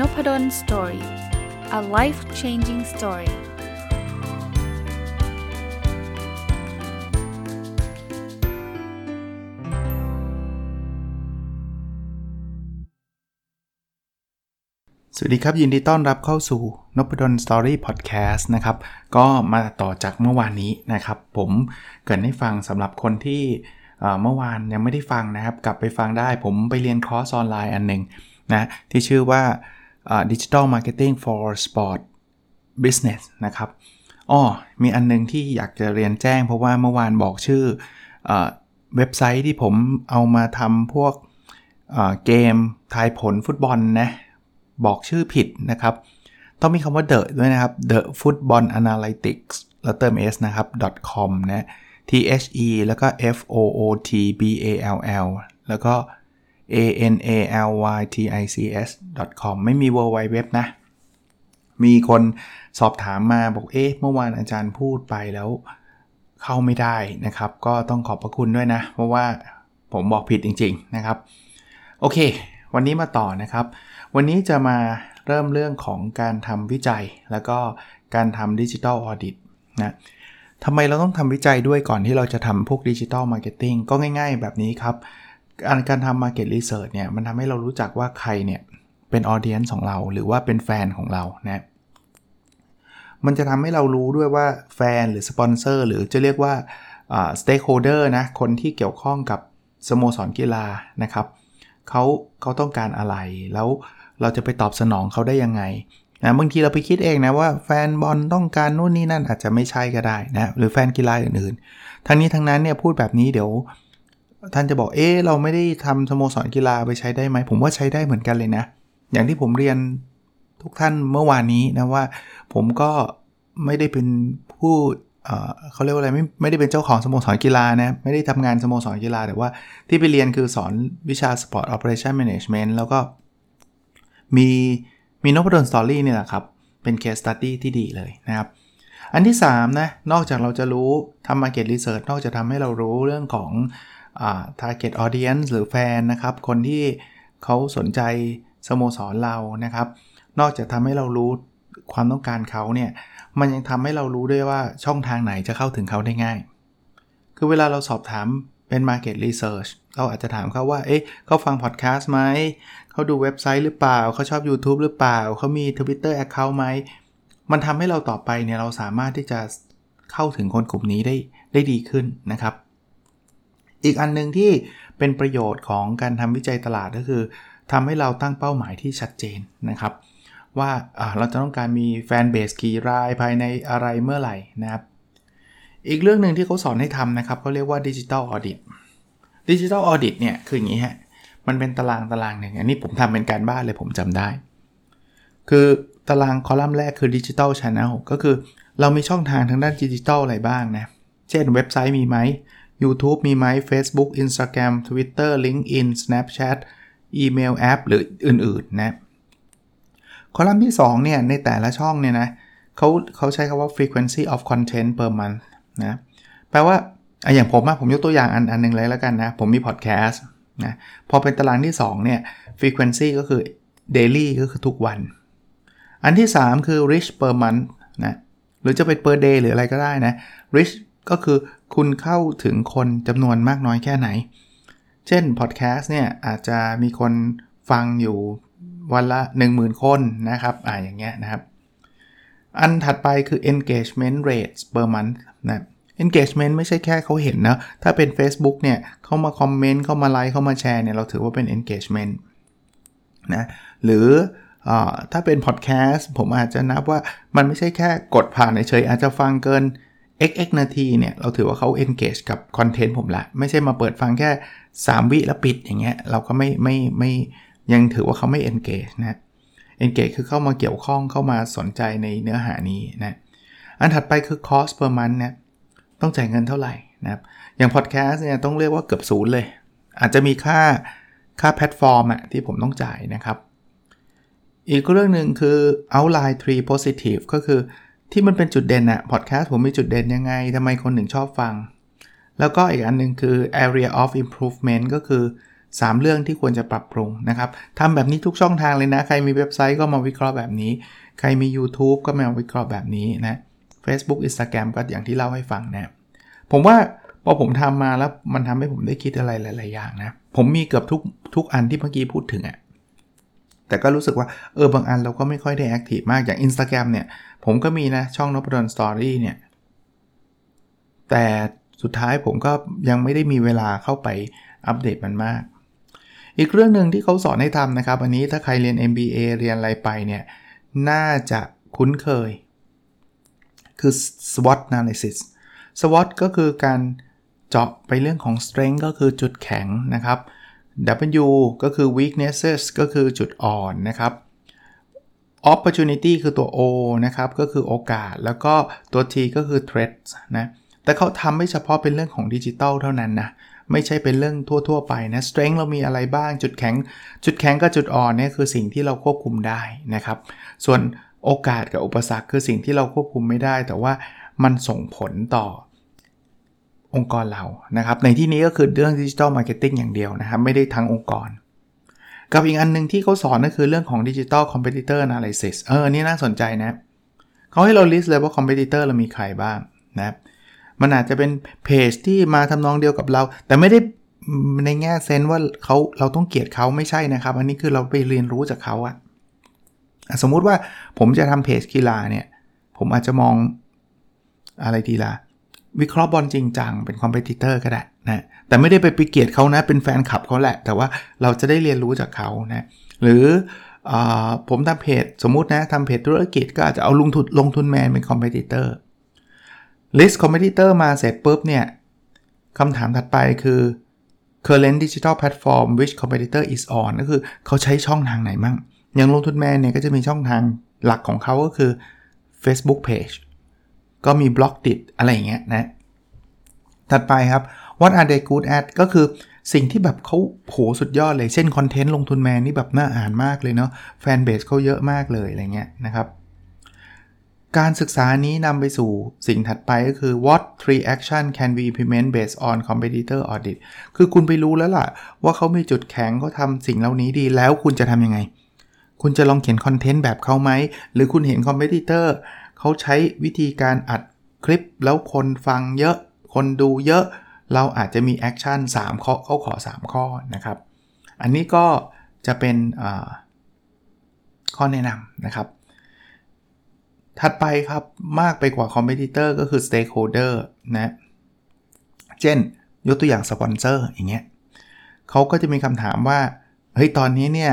Nopadol Story a life changing story สวัสดีครับ ยินดีต้อนรับเข้าสู่นพดล Story Podcast นะครับ ก็มาต่อจากเมื่อวานนี้นะครับ ผมเกริ่นให้ฟังสำหรับคนที่เมื่อวานยังไม่ได้ฟังนะครับ กลับไปฟังได้ผมไปเรียนคอร์สออนไลน์อันหนึ่งนะที่ชื่อว่า Digital Marketing for Sport Business นะครับอ๋อมีอันนึงที่อยากจะเรียนแจ้งเพราะว่าเมื่อวานบอกชื่อเเว็บไซต์ที่ผมเอามาทำพวกเกมทายผลฟุตบอลนะบอกชื่อผิดนะครับ ต้องมีคำว่า the ด้วยนะครับ the football analytics แล้วเติม s นะครับ .com นะ t h e แล้วก็ f o o t b a l l แล้วก็ a n a l y t i c s com ไม่มี w w w นะ มีคนสอบถามมาบอกเอ๊ะเมื่อวานอาจารย์พูดไปแล้วเข้าไม่ได้นะครับ ก็ต้องขอบพระคุณด้วยนะ เพราะว่าผมบอกผิดจริง ๆนะครับ โอเค วันนี้มาต่อนะครับ วันนี้จะมาเริ่มเรื่องของการทำวิจัย แล้วก็การทำดิจิทัลออดิตนะทำไมเราต้องทำวิจัยด้วยก่อนที่เราจะทำพวก digital marketing ก็ง่าย ๆ แบบนี้ครับ การการทำ Market Research เนี่ยมันทำให้เรารู้จักว่าใครเนี่ยเป็น audience ของเราหรือว่าเป็นแฟนของเรานะมันจะทำให้เรารู้ด้วยว่าแฟนหรือสปอนเซอร์หรือจะเรียกว่า stakeholder นะคนที่เกี่ยวข้องกับสโมสรกีฬานะครับเขาเขาต้องการอะไร แล้วเราจะไปตอบสนองเขาได้ยังไงนะบางทีเราไปคิดเองนะว่าแฟนบอลต้องการนู่นนี่นั่นอาจจะไม่ใช่ก็ได้นะหรือแฟนกีฬาอื่นๆ ทั้งนี้ทั้งนั้นเนี่ยพูดแบบนี้เดี๋ยว ท่านจะบอกเอ๊เราไม่ได้ทำสโมสรกีฬาไปใช้ได้ไหม ผมว่าใช้ได้เหมือนกันเลยนะ อย่างที่ผมเรียนทุกท่านเมื่อวานนี้นะว่า ผมก็ไม่ได้เป็นผู้เขาเรียกว่าอะไรไม่ไม่ได้เป็นเจ้าของสโมสรกีฬานะ ไม่ได้ทำงานสโมสรกีฬา แต่ว่าที่ไปเรียนคือสอนวิชา Sport Operation Management แล้วก็มีมีนพดลสตอรี่เนี่ยแหละครับ เป็น case study ที่ดีเลยนะครับ อันที่ 3 นะ นอกจากเราจะรู้ทำ market research นอกจากทำให้เรารู้เรื่องของ target audience หรือแฟนนะครับ คนที่เขาสนใจสโมสรเรานะครับ นอกจากทำให้เรารู้ความต้องการเขาเนี่ย มันยังทำให้เรารู้ด้วยว่าช่องทางไหนจะเข้าถึงเขาได้ง่าย คือเวลาเราสอบถามเป็น market research เราอาจจะถามเขาว่า เอ๊ะเขาฟังพอดแคสต์ไหม เขาดูเว็บไซต์หรือเปล่า เขาชอบ YouTube หรือเปล่า เขามี Twitter Account ไหม มันทำให้เราต่อไปเนี่ย เราสามารถที่จะเข้าถึงคนกลุ่มนี้ได้ได้ดีขึ้นนะครับ อีกอันนึงที่เป็นประโยชน์ของการทำวิจัยตลาดก็คือทำให้เราตั้งเป้าหมายที่ชัดเจนนะครับ ว่าเราจะต้องการมีแฟนเบสกี่รายภายในอะไรเมื่อไหร่นะครับ อีกเรื่องหนึ่งที่เขาสอนให้ทำนะครับเขาเรียกว่า digital audit digital audit เนี่ยคืออย่างนี้ฮะมันเป็นตารางตารางหนึ่งอันนี้ผมทำเป็นการบ้านเลยผมจำได้ คือตารางคอลัมน์แรกคือดิจิทัลช n น e l ก็คือเรามีช่องทางทางด้านดิจิทัลอะไรบ้างนะ เช่นเว็บไซต์มีไหม YouTube มีไหม Facebook Instagram Twitter LinkedIn Snapchat อีเมลแอปหรืออื่นๆนะคอลัมน์ที่ 2 เนี่ย ในแต่ละช่องเนี่ยนะเขาเขาใช้คำว่า frequency of content per month นะแปลว่าอย่างผมอะผมยกตัวอย่างอันอันนึงเลยแล้วกันนะ ผมมีพอดแคสต์นะพอเป็นตารางที่ 2 เนี่ย frequency ก็คือ daily ก็คือทุกวัน อันที่ 3 คือ reach per month นะหรือจะเป็น per day หรืออะไรก็ได้นะ reach ก็คือคุณเข้าถึงคนจำนวนมากน้อยแค่ไหน เช่นพอดแคสต์เนี่ยอาจจะมีคนฟังอยู่วันละ 10,000 คนนะครับอ่าอย่างเงี้ยนะครับ อันถัดไปคือ engagement rate per month นะ engagement ไม่ใช่แค่เขาเห็นนะ ถ้าเป็น Facebook เนี่ยเขามาคอมเมนต์เข้ามาไลค์เข้ามาแชร์เนี่ยเราถือว่าเป็น engagement นะหรืออถ้าเป็นพอดแคสต์ผมอาจจะนับว่ามันไม่ใช่แค่กดผ่านเฉยอาจจะฟังเกิน xx นาทีเนี่ย เราถือว่าเขา engage กับคอนเทนต์ผมละ ไม่ใช่มาเปิดฟังแค่ 3 วิแล้วปิดอย่างเงี้ย เราก็ไม่ไม่ไม่ยังถือว่าเขาไม่ engage นะ engage คือเข้ามาเกี่ยวข้องเข้ามาสนใจในเนื้อหานี้นะ อันถัดไปคือ cost per month เนี่ยต้องจ่ายเงินเท่าไหร่นะครับ อย่าง podcast เนี่ยต้องเรียกว่าเกือบศูนย์เลย อาจจะมีค่าค่าแพลตฟอร์มอะที่ผมต้องจ่ายนะครับ อีกเรื่องหนึ่งคือ outline three positive ก็คือ ที่มันเป็นจุดเด่นอะพอดแคสต์ผมมีจุดเด่นยังไงทำไมคนหนึ่งชอบฟัง แล้วก็อีกอันนึงคือ area of improvement ก็คือ 3 เรื่องที่ควรจะปรับปรุงนะครับทำแบบนี้ทุกช่องทางเลยนะ ใครมีเว็บไซต์ก็มาวิเคราะห์แบบนี้ ใครมี YouTube ก็มาวิเคราะห์แบบนี้นะ Facebook Instagram ก็อย่างที่เล่าให้ฟังนะ ผมว่าพอผมทำมาแล้วมันทำให้ผมได้คิดอะไรหลาย ๆ อย่างนะ ผมมีเกือบทุกทุกอันที่เมื่อกี้พูดถึงอะ่ะ แต่ก็รู้สึกว่าเออบางอันเราก็ไม่ค่อยได้ active มากอย่าง Instagram เนี่ย ผมก็มีนะ ช่องนพดลสตอรี่เนี่ย แต่สุดท้ายผมก็ยังไม่ได้มีเวลาเข้าไปอัปเดตมันมาก อีกเรื่องหนึ่งที่เขาสอนให้ทำนะครับ อันนี้ถ้าใครเรียน MBA เรียนอะไรไปเนี่ย น่าจะคุ้นเคย คือ SWOT analysis SWOT ก็คือการเจาะไปเรื่องของ strength ก็คือจุดแข็งนะครับ W ก็คือ weaknesses ก็คือจุดอ่อนนะครับ opportunity คือตัว O นะครับ ก็คือโอกาส แล้วก็ตัว T ก็คือ threats นะ แต่เขาทำไม่เฉพาะเป็นเรื่องของดิจิทัลเท่านั้นนะ ไม่ใช่เป็นเรื่องทั่ว ๆ ไปนะ strength เรามีอะไรบ้าง จุดแข็ง จุดแข็งกับจุดอ่อนเนี่ยคือสิ่งที่เราควบคุมได้นะครับ ส่วนโอกาสกับอุปสรรคคือสิ่งที่เราควบคุมไม่ได้ แต่ว่ามันส่งผลต่อ องค์กรเรานะครับ ในที่นี้ก็คือเรื่อง digital marketing อย่างเดียวนะครับ ไม่ได้ทั้งองค์กร กับอีกอันนึงที่เขาสอนก็คือเรื่องของ digital competitor analysis เออนี่น่าสนใจนะเขาให้เรา list เลยว่า competitor เรามีใครบ้างนะมันอาจจะเป็นเพจที่มาทำนองเดียวกับเรา แต่ไม่ได้ในแง่ sense ว่าเขาเราต้องเกลียดเขาไม่ใช่นะครับ อันนี้คือเราไปเรียนรู้จากเขาอะสมมุติว่าผมจะทำเพจกีฬาเนี่ย ผมอาจจะมองอะไรดีล่ะ วิเคราะห์บอลจริงจัง เป็น competitor ก็ได้นะแต่ไม่ได้ไปไปเกลียดเขานะ เป็นแฟนคลับเขาแหละ แต่ว่าเราจะได้เรียนรู้จากเขานะหรือผมทำเพจสมมุตินะทำเพจธุรกิจก็อาจจะเอาลงทุนลงทุนแมนเป็น competitor list competitor มาเสร็จปุ๊บเนี่ยคำถามถัดไปคือ current digital platform which competitor is on ก็คือเขาใช้ช่องทางไหนมั่งอย่างลงทุนแมนเนี่ยก็จะมีช่องทางหลักของเขาก็คือ Facebook Page ก็มี Blockdit อะไรอย่างเงี้ยนะ ถัดไปครับ what are they good at ก็คือสิ่งที่แบบเขาโหสุดยอดเลย เช่นคอนเทนต์ลงทุนแมนนี่แบบน่าอ่านมากเลยเนาะ fanbase เขาเยอะมากเลยอะไรเงี้ยนะครับการศึกษานี้นำไปสู่สิ่งถัดไปก็คือ what three action can we implement based on competitor audit คือคุณไปรู้แล้วล่ะ ว่าเขามีจุดแข็งเขาทำสิ่งเหล่านี้ดีแล้วคุณจะทำยังไง คุณจะลองเขียนคอนเทนต์แบบเขาไหม หรือคุณเห็น competitor เขาใช้วิธีการอัดคลิปแล้วคนฟังเยอะ คนดูเยอะ เราอาจจะมี action 3ข้อเขาขอ 3 ข้อนะครับ อันนี้ก็จะเป็นข้อแนะนำนะครับ ถัดไปครับมากไปกว่า competitor ก็คือ Stakeholder นะเช่น ยกตัวอย่างสปอนเซอร์อย่างเงี้ยเขาก็จะมีคำถามว่า เฮ้ย ตอนนี้เนี่ย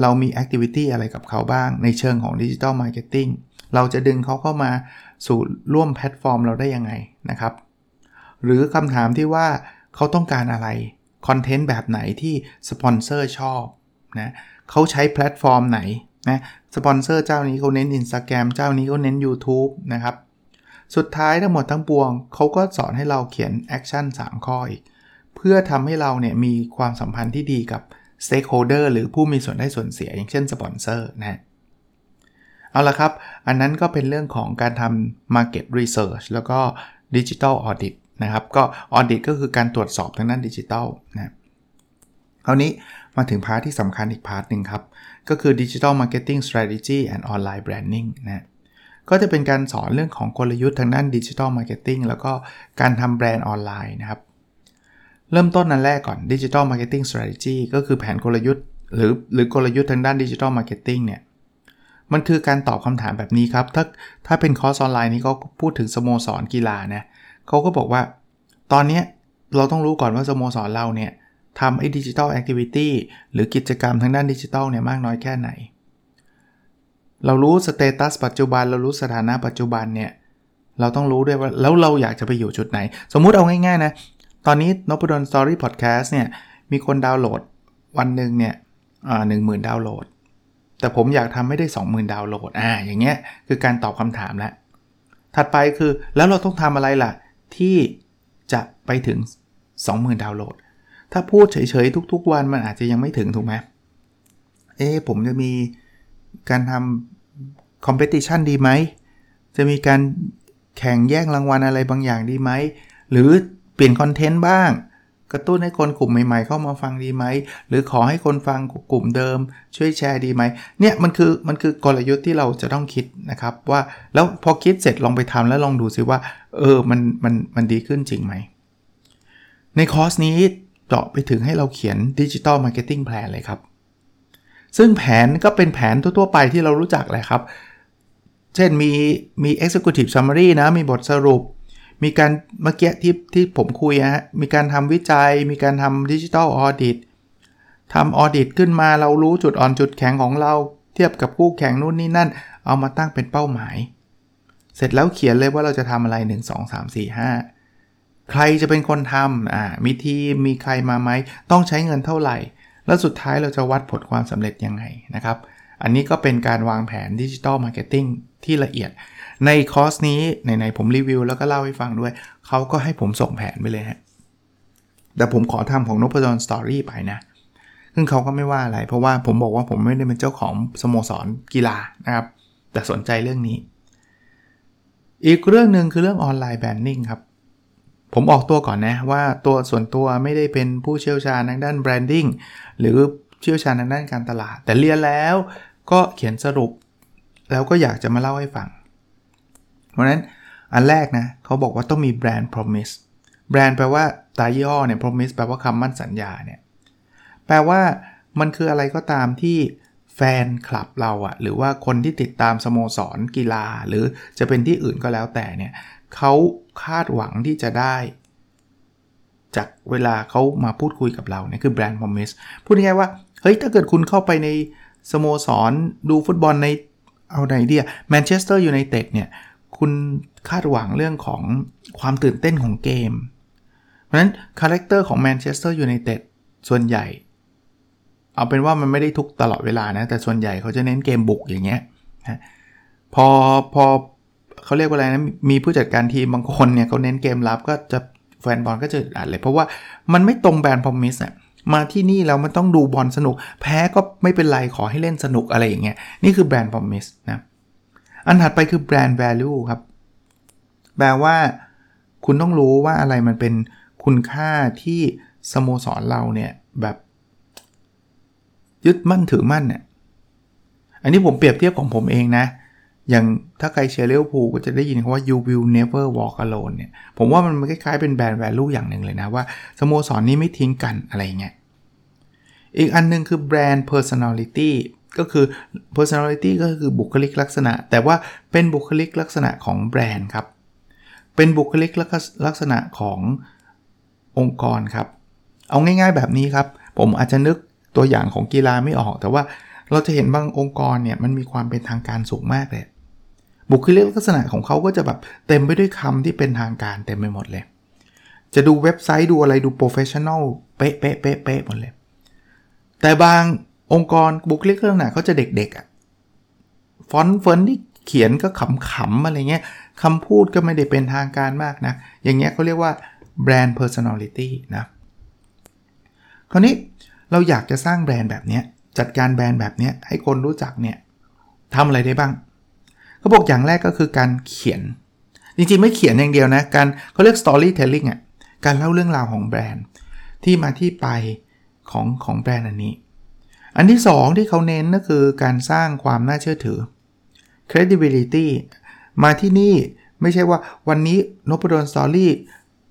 เรามี activity อะไรกับเขาบ้างในเชิงของ digital marketing เราจะดึงเขาเข้ามาสู่ร่วมแพลตฟอร์มเราได้ยังไงนะครับ หรือคำถามที่ว่าเขาต้องการอะไร คอนเทนต์แบบไหนที่สปอนเซอร์ชอบนะเขาใช้แพลตฟอร์มไหนนะสปอนเซอร์เจ้านี้เขาเน้น Instagram เจ้านี้เขาเน้น YouTube นะครับ สุดท้ายทั้งหมดทั้งปวง เขาก็สอนให้เราเขียน action 3 ข้ออีก เพื่อทำให้เราเนี่ยมีความสัมพันธ์ที่ดีกับ Stakeholder หรือผู้มีส่วนได้ส่วนเสียอย่างเช่นสปอนเซอร์นะ เอาละครับ อันนั้นก็เป็นเรื่องของการทำ Market Research แล้วก็ Digital Audit นะครับก็ Audit ก็คือการตรวจสอบทางด้านดิจิทัลนะคราวนี้มาถึง part ที่สำคัญอีก part หนึ่งครับ ก็คือ Digital Marketing Strategy and Online Branding นะก็จะเป็นการสอนเรื่องของกลยุทธ์ทางด้าน Digital Marketing แล้วก็การทำแบรนด์ออนไลน์นะครับ เริ่มต้นอันแรกก่อน Digital Marketing Strategy ก็คือแผนกลยุทธ์ หรือหรือกลยุทธ์ทางด้าน Digital Marketing เนี่ย มันคือการตอบคำถามแบบนี้ครับ ถ้าถ้าเป็นคอร์สออนไลน์นี้ก็พูดถึงสโมสรกีฬานะเขาก็บอกว่า ตอนนี้เราต้องรู้ก่อนว่าสโมสรเราเนี่ยทำไอ้ digital activity หรือกิจกรรมทางด้านดิจิทัลเนี่ยมากน้อยแค่ไหน เรารู้ status ปัจจุบัน เรารู้สถานะปัจจุบันเนี่ย เราต้องรู้ด้วยว่า แล้วเราอยากจะไปอยู่จุดไหน สมมุติเอาง่ายๆนะ ตอนนี้นพดลสตอรี่พอดแคสต์เนี่ย มีคนดาวน์โหลดวันหนึ่งเนี่ยหนึ่งหมื่นดาวน์โหลด แต่ผมอยากทำไม่ได้ 20,000 ดาวน์โหลดอ่าอย่างเงี้ยคือการตอบคำถามแล้วถัดไปคือแล้วเราต้องทำอะไรล่ะ ที่จะไปถึง 20,000 ดาวน์โหลด ถ้าพูดเฉยๆ ทุก ๆ วันมันอาจจะยังไม่ถึงถูกไหมเอ๊ผมจะมีการทำ competition ดีไหม จะมีการแข่งแย่งรางวัลอะไรบางอย่างดีไหม หรือเปลี่ยนคอนเทนต์บ้าง กระตุ้นให้คนกลุ่มใหม่ๆ เข้ามาฟังดีไหม หรือขอให้คนฟังกลุ่มเดิม ช่วยแชร์ดีไหม เนี่ยมันคือมันคือกลยุทธ์ที่เราจะต้องคิดนะครับว่าแล้วพอคิดเสร็จลองไปทำแล้วลองดูซิว่า เออมันมันมันดีขึ้นจริงไหม ในคอร์สนี้เจาะไปถึงให้เราเขียน digital marketing plan เลยครับ ซึ่งแผนก็เป็นแผนทั่วๆไปที่เรารู้จักแหละครับ เช่นมีมี executive summary นะมีบทสรุป มีการเมื่อกี้ที่ที่ผมคุยฮะมีการทำวิจัย มีการทำดิจิทัลออดิตทำออดิตขึ้นมาเรารู้จุดอ่อนจุดแข็งของเรา เทียบกับคู่แข่งนู่นนี่นั่น เอามาตั้งเป็นเป้าหมาย เสร็จแล้วเขียนเลยว่าเราจะทำอะไร 1 2 3 4 5 ใครจะเป็นคนทำอ่ามีทีมมีใครมาไหมต้องใช้เงินเท่าไหร่ แล้วสุดท้ายเราจะวัดผลความสำเร็จยังไงนะครับ อันนี้ก็เป็นการวางแผน digital marketing ที่ละเอียด ในคอร์สนี้ไหนๆผมรีวิวแล้วก็เล่าให้ฟังด้วย เขาก็ให้ผมส่งแผนไปเลยฮะ แต่ผมขอทำของนพดล Story ไปนะ ซึ่งเขาก็ไม่ว่าอะไร เพราะว่าผมบอกว่าผมไม่ได้เป็นเจ้าของสโมสรกีฬานะครับ แต่สนใจเรื่องนี้ อีกเรื่องหนึ่งคือเรื่อง online branding ครับผมออกตัวก่อนนะว่าตัวส่วนตัวไม่ได้เป็นผู้เชี่ยวชาญทางด้านแบรนดิ้งหรือเชี่ยวชาญทางด้านการตลาด แต่เรียนแล้วก็เขียนสรุป แล้วก็อยากจะมาเล่าให้ฟัง เพราะนั้นอันแรกนะเขาบอกว่าต้องมีแบรนด์ promise แบรนด์แปลว่าตายี่ห้อเนี่ย promise แปลว่าคำมั่นสัญญาเนี่ย แปลว่ามันคืออะไรก็ตามที่แฟนคลับเราอะหรือว่าคนที่ติดตามสโมสรกีฬา หรือจะเป็นที่อื่นก็แล้วแต่เนี่ยเขาคาดหวังที่จะได้ จากเวลาเขามาพูดคุยกับเราเนี่ยคือแบรนด์ promise พูดง่ายๆว่า เฮ้ย ถ้าเกิดคุณเข้าไปในสโมสรดูฟุตบอลใน เอาไหนเดียแมนเชสเตอร์ยูไนเต็ดเนี่ย คุณคาดหวังเรื่องของความตื่นเต้นของเกม เพราะฉะนั้น character ของแมนเชสเตอร์ยูไนเต็ดส่วนใหญ่ เอาเป็นว่ามันไม่ได้ทุกตลอดเวลานะ แต่ส่วนใหญ่เขาจะเน้นเกมบุกอย่างเงี้ยนะพอพอเขาเรียกว่าอะไรนะ มีผู้จัดการทีมบางคนเนี่ยเขาเน้นเกมรับก็จะแฟนบอลก็จะอ่านเลย เพราะว่ามันไม่ตรงแบรนด์พอมิสอะ มาที่นี่เรามันต้องดูบอลสนุก แพ้ก็ไม่เป็นไรขอให้เล่นสนุกอะไรอย่างเงี้ยนี่คือแบรนด์พอมิสนะอันถัดไปคือแบรนด์ value ครับ แปลว่า คุณต้องรู้ว่าอะไรมันเป็นคุณค่าที่สโมสรเราเนี่ยแบบยึดมั่นถือมั่นเนี่ยอันนี้ผมเปรียบเทียบของผมเองนะ อย่างถ้าใครเชียร์เลวพูก็จะได้ยินคำว่า you will never walk alone เนี่ย ผมว่ามันคล้ายๆเป็นแบรนด์ value อย่างหนึ่งเลยนะว่าสโมสรนี้ไม่ทิ้งกันอะไรเงี้ย อีกอันนึงคือแบรนด์ personality ก็คือ personality ก็คือบุคลิกลักษณะ แต่ว่าเป็นบุคลิกลักษณะของแบรนด์ครับ เป็นบุคลิกลักษณะขององค์กรครับ เอาง่ายๆแบบนี้ครับ ผมอาจจะนึกตัวอย่างของกีฬาไม่ออก แต่ว่าเราจะเห็นบางองค์กรเนี่ยมันมีความเป็นทางการสูงมากเลย บุคลิกลักษณะของเขาก็จะแบบเต็มไปด้วยคำที่เป็นทางการเต็มไปหมดเลย จะดูเว็บไซต์ดูอะไรดู professional เป๊ะเป๊ะเป๊ะเป๊ะหมดเลย แต่บางองค์กรบุคลิกลักษณะเขาจะเด็กๆอะฟอนต์เฟิร์นที่เขียนก็ขำๆอะไรเงี้ยคำพูดก็ไม่ได้เป็นทางการมากนะ อย่างเงี้ยเขาเรียกว่าแบรนด์ personality นะ คราวนี้เราอยากจะสร้างแบรนด์แบบนี้จัดการแบรนด์แบบนี้ให้คนรู้จักเนี่ยทำอะไรได้บ้าง เขาบอกอย่างแรกก็คือการเขียน จริงๆ ไม่เขียนอย่างเดียวนะ การเขาเรียก storytelling อะ การเล่าเรื่องราวของแบรนด์ ที่มาที่ไปของของแบรนด์อันนี้ อันที่ 2 ที่เขาเน้นก็คือการสร้างความน่าเชื่อถือ credibility มาที่นี่ไม่ใช่ว่าวันนี้นพดลสตอรี่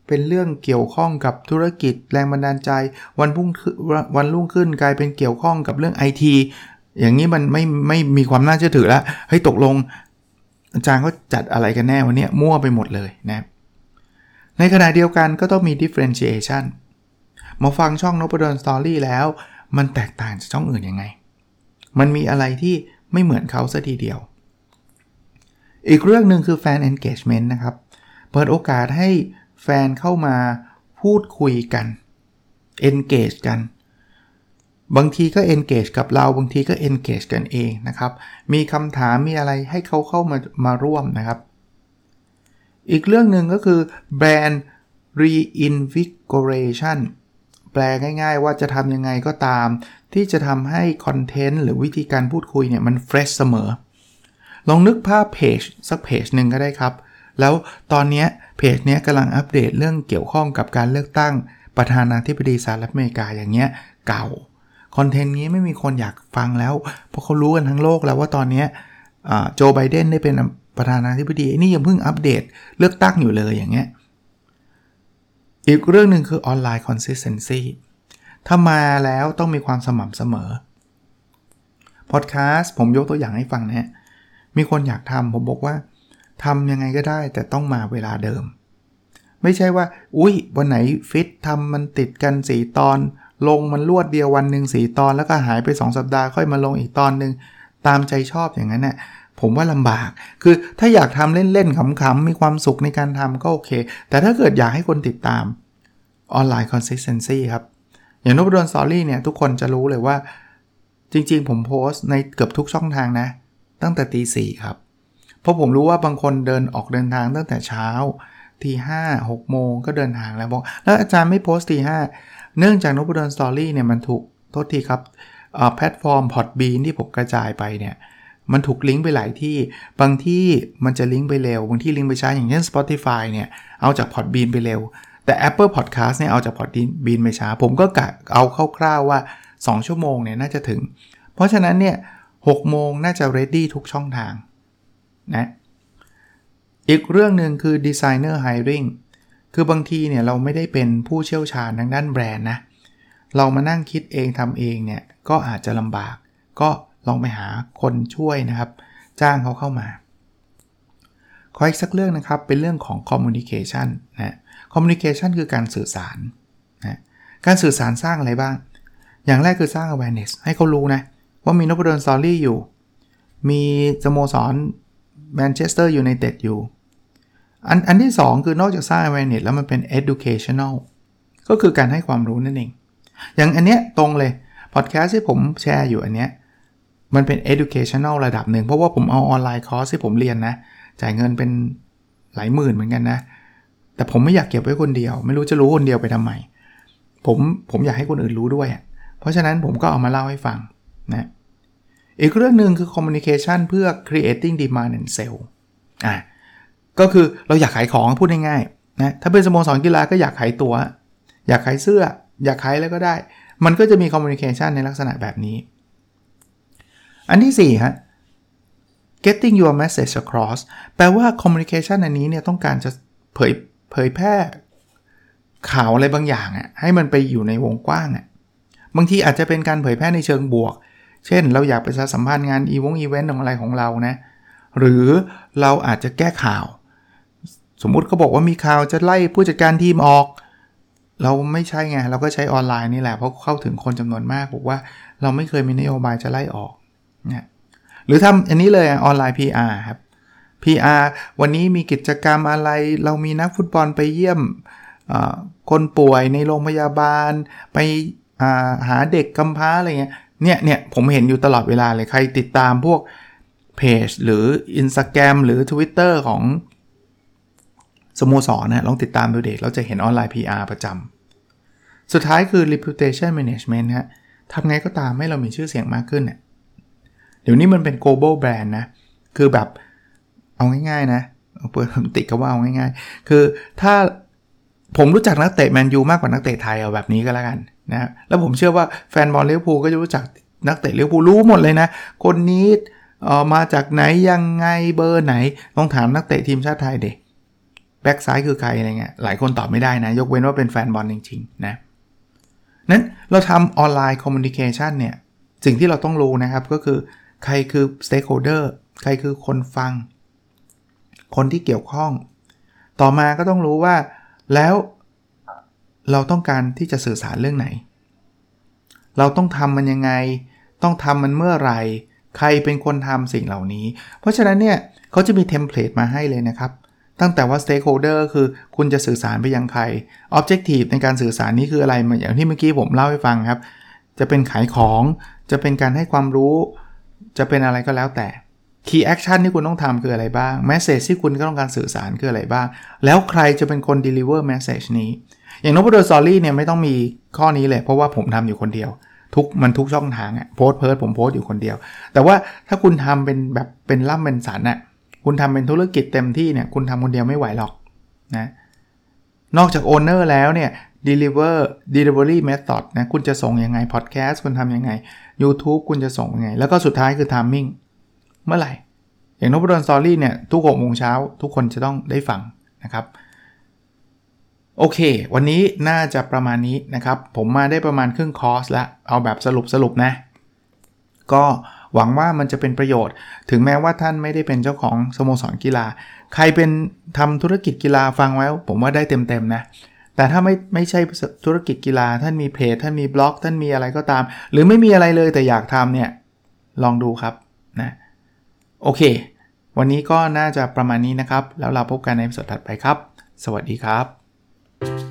เป็นเรื่องเกี่ยวข้องกับธุรกิจแรงบันดาลใจ วันพุ่งวันรุ่งขึ้นกลายเป็นเกี่ยวข้องกับเรื่อง IT อย่างนี้มันไม่ไม่มีความน่าเชื่อถือแล้วเฮ้ยตกลง อาจารย์เขาจัดอะไรกันแน่วันนี้มั่วไปหมดเลยนะในขณะเดียวกันก็ต้องมี differentiation มาฟังช่องนพดลสตอรี่แล้ว มันแตกต่างจากช่องอื่นยังไง มันมีอะไรที่ไม่เหมือนเขาซะทีเดียว อีกเรื่องหนึ่งคือแฟน engagement นะครับ เปิดโอกาสให้แฟนเข้ามาพูดคุยกัน engage กัน บางทีก็ engage กับเรา บางทีก็ engage กันเองนะครับ มีคำถามมีอะไรให้เขาเข้ามามาร่วมนะครับ อีกเรื่องหนึ่งก็คือ brand reinvigoration แปลง่ายๆว่าจะทำยังไงก็ตาม ที่จะทำให้คอนเทนต์หรือวิธีการพูดคุยเนี่ยมัน fresh เสมอ ลองนึกภาพเพจสักเพจหนึ่งก็ได้ครับ แล้วตอนนี้เพจนี้กำลังอัปเดตเรื่องเกี่ยวข้องกับการเลือกตั้งประธานาธิบดีสหรัฐอเมริกาอย่างเงี้ยเก่า คอนเทนต์นี้ไม่มีคนอยากฟังแล้ว เพราะเขารู้กันทั้งโลกแล้วว่าตอนนี้โจไบเดนได้เป็นประธานาธิบดีนี่ยังเพิ่งอัปเดตเลือกตั้งอยู่เลยอย่างเงี้ยอีกเรื่องหนึ่งคือออนไลน์ consistency ถ้ามาแล้วต้องมีความสม่ำเสมอพอดแคสต์ผมยกตัวอย่างให้ฟังนะมีคนอยากทำผมบอกว่าทำยังไงก็ได้แต่ต้องมาเวลาเดิม ไม่ใช่ว่า อุ้ยวันไหนฟิตทำมันติดกัน4ตอน ลงมันรวดเดียววันหนึ่งสีตอนแล้วก็หายไป 2 สัปดาห์ค่อยมาลงอีกตอนหนึ่งตามใจชอบอย่างนั้นนะ่ะผมว่าลำบาก คือถ้าอยากทำเล่น ๆ ขำ ๆ มีความสุขในการทำก็โอเค แต่ถ้าเกิดอยากให้คนติดตามออนไลน์ consistency ครับ อย่างนพดล Story เนี่ย ทุกคนจะรู้เลยว่า จริง ๆ ผมโพสต์ในเกือบทุกช่องทางนะ ตั้งแต่ตีสี่ครับ เพราะผมรู้ว่าบางคนเดินออกเดินทางตั้งแต่เช้าตีห้าหกโมงก็เดินทางแล้วบอกแล้วอาจารย์ไม่โพสต์ตีห้า เนื่องจากนพดล Story เนี่ยมันถูกโทษทีครับแพลตฟอร์มพอดบีนที่ผมกระจายไปเนี่ยมันถูกลิงก์ไปหลายที่ บางที่มันจะลิงก์ไปเร็ว บางที่ลิงก์ไปช้าอย่างเช่น Spotify เนี่ย เอาจาก Podbean ไปเร็ว แต่ Apple Podcast เนี่ย เอาจาก Podbean ไปช้า ผมก็กะเอาคร่าวๆว่า 2 ชั่วโมงเนี่ย น่าจะถึง เพราะฉะนั้นเนี่ย6โมงน่าจะ ready ทุกช่องทางนะ อีกเรื่องหนึ่งคือ designer hiring คือบางทีเนี่ยเราไม่ได้เป็นผู้เชี่ยวชาญทางด้านแบรนด์นะ เรามานั่งคิดเองทำเองเนี่ยก็อาจจะลำบาก ก็ลองไปหาคนช่วยนะครับ จ้างเขาเข้ามา ขออีกสักเรื่องนะครับ เป็นเรื่องของ communication นะ communication คือการสื่อสารนะการสื่อสารสร้างอะไรบ้าง อย่างแรกคือสร้าง awareness ให้เขารู้นะ ว่ามีนพดลสตอรี่อยู่ มีสโมสรแมนเชสเตอร์ยูไนเต็ดอยู่ อันอันที่ 2 คือนอกจากสร้าง awareness แล้วมันเป็น educational ก็คือการให้ความรู้นั่นเอง อย่างอันเนี้ยตรงเลยพอดแคสต์ที่ผมแชร์อยู่อันเนี้ยมันเป็น educational ระดับหนึ่ง เพราะว่าผมเอาออนไลน์คอร์สที่ผมเรียนนะ จ่ายเงินเป็นหลายหมื่นเหมือนกันนะ แต่ผมไม่อยากเก็บไว้คนเดียว ไม่รู้จะรู้คนเดียวไปทำไม ผมผมอยากให้คนอื่นรู้ด้วย เพราะฉะนั้นผมก็เอามาเล่าให้ฟังนะอีกเรื่องหนึ่งคือ communication เพื่อ creating demand and sell อะ ก็คือเราอยากขายของพูดง่ายๆนะถ้าเป็นสโมสรกีฬาก็อยากขายตัว อยากขายเสื้อ อยากขายแล้วก็ได้ มันก็จะมี communication ในลักษณะแบบนี้ อันที่4ฮะ getting your message across แปลว่า communication อันนี้เนี่ยต้องการจะเผยเผยแพร่ข่าวอะไรบางอย่างอะ่ะให้มันไปอยู่ในวงกว้างอะ่ะบางทีอาจจะเป็นการเผยแพร่ในเชิงบวก เช่น เราอยากไปสัมพันธ์งานอีวงอีเวนต์ของอะไรของเรานะ หรือเราอาจจะแก้ข่าว สมมุติเขาบอกว่ามีข่าวจะไล่ผู้จัดการทีมออก เราไม่ใช่ไง เราก็ใช้ออนไลน์นี่แหละ เพราะเข้าถึงคนจำนวนมากบอกว่าเราไม่เคยมีนโยบายจะไล่ออกนะหรือทำอันนี้เลยออนไลน์ PR ครับ PR วันนี้มีกิจกรรมอะไร เรามีนักฟุตบอลไปเยี่ยมคนป่วยในโรงพยาบาล ไปาหาเด็กกำพร้าอะไรเงี้ย เนี่ยเนี่ยผมเห็นอยู่ตลอดเวลาเลยใครติดตามพวกเพจหรือ Instagram หรือ Twitter ของ สโมสรนะลองติดตามดูเด็กเราจะเห็นออนไลน์ PR ประจำ สุดท้ายคือ reputation management ฮะทำไงก็ตามให้เรามีชื่อเสียงมากขึ้นเนี่ยเดี๋ยวนี้มันเป็น global brand นะ คือแบบเอาง่ายๆนะเปิดติดกับว่าเอาง่ายๆ คือถ้าผมรู้จักนักเตะแมนยูมากกว่านักเตะไทยเอาแบบนี้ก็แล้วกันนะแล้วผมเชื่อว่าแฟนบอลลิเวอร์พูลก็จะรู้จักนักเตะลิเวอร์พูลรู้หมดเลยนะ คนนี้ออมาจากไหนยังไงเบอร์ไหนต้องถามนักเตะทีมชาติไทยเด็ก แบ็กซ้ายคือใครอะไรเงี้ยหลายคนตอบไม่ได้นะ ยกเว้นว่าเป็นแฟนบอลจริงๆนะนั้นเราทำ online communication เนี่ย สิ่งที่เราต้องรู้นะครับก็คือใครคือ stakeholder ใครคือคนฟัง คนที่เกี่ยวข้อง ต่อมาก็ต้องรู้ว่าแล้วเราต้องการที่จะสื่อสารเรื่องไหน เราต้องทำมันยังไง ต้องทำมันเมื่อไหร่ ใครเป็นคนทำสิ่งเหล่านี้ เพราะฉะนั้นเนี่ยเขาจะมีเทมเพลตมาให้เลยนะครับ ตั้งแต่ว่า stakeholder คือคุณจะสื่อสารไปยังใคร objective ในการสื่อสารนี้คืออะไรอย่างที่เมื่อกี้ผมเล่าให้ฟังครับ จะเป็นขายของ จะเป็นการให้ความรู้ จะเป็นอะไรก็แล้วแต่ Key Action ที่คุณต้องทำคืออะไรบ้าง Message ที่คุณก็ต้องการสื่อสารคืออะไรบ้าง แล้วใครจะเป็นคน deliver message นี้ อย่างนพดลสอรี่เนี่ยไม่ต้องมีข้อนี้เลยเพราะว่าผมทำอยู่คนเดียวทุกมันทุกช่องทางอะโพสเพิร์ดผมโพสอยู่คนเดียว แต่ว่าถ้าคุณทำเป็นแบบเป็นล่ำเป็นสันอะ คุณทำเป็นธุรกิจเต็มที่เนี่ยคุณทำคนเดียวไม่ไหวหรอกนะนอกจาก owner แล้วเนี่ย deliver delivery method นะคุณจะส่งยังไง podcast คุณทำยังไง YouTube คุณจะส่งยังไง แล้วก็สุดท้ายคือ timing เมื่อไหร่ อย่างนพดล Story เนี่ย ทุก6โมงเช้าทุกคนจะต้องได้ฟังนะครับ โอเค วันนี้น่าจะประมาณนี้นะครับ ผมมาได้ประมาณครึ่งคอร์สแล้วเอาแบบสรุปสรุปนะ ก็ หวังว่ามันจะเป็นประโยชน์ ถึงแม้ว่าท่านไม่ได้เป็นเจ้าของสโมสรกีฬา ใครเป็นทำธุรกิจกีฬาฟังไว้ ผมว่าได้เต็มๆนะ แต่ถ้าไม่ไม่ใช่ธุรกิจกีฬา ท่านมีเพจท่านมีบล็อก ท่านมีอะไรก็ตาม หรือไม่มีอะไรเลยแต่อยากทำเนี่ยลองดูครับนะโอเค วันนี้ก็น่าจะประมาณนี้นะครับ แล้วเราพบกันในสดถัดไปครับ สวัสดีครับ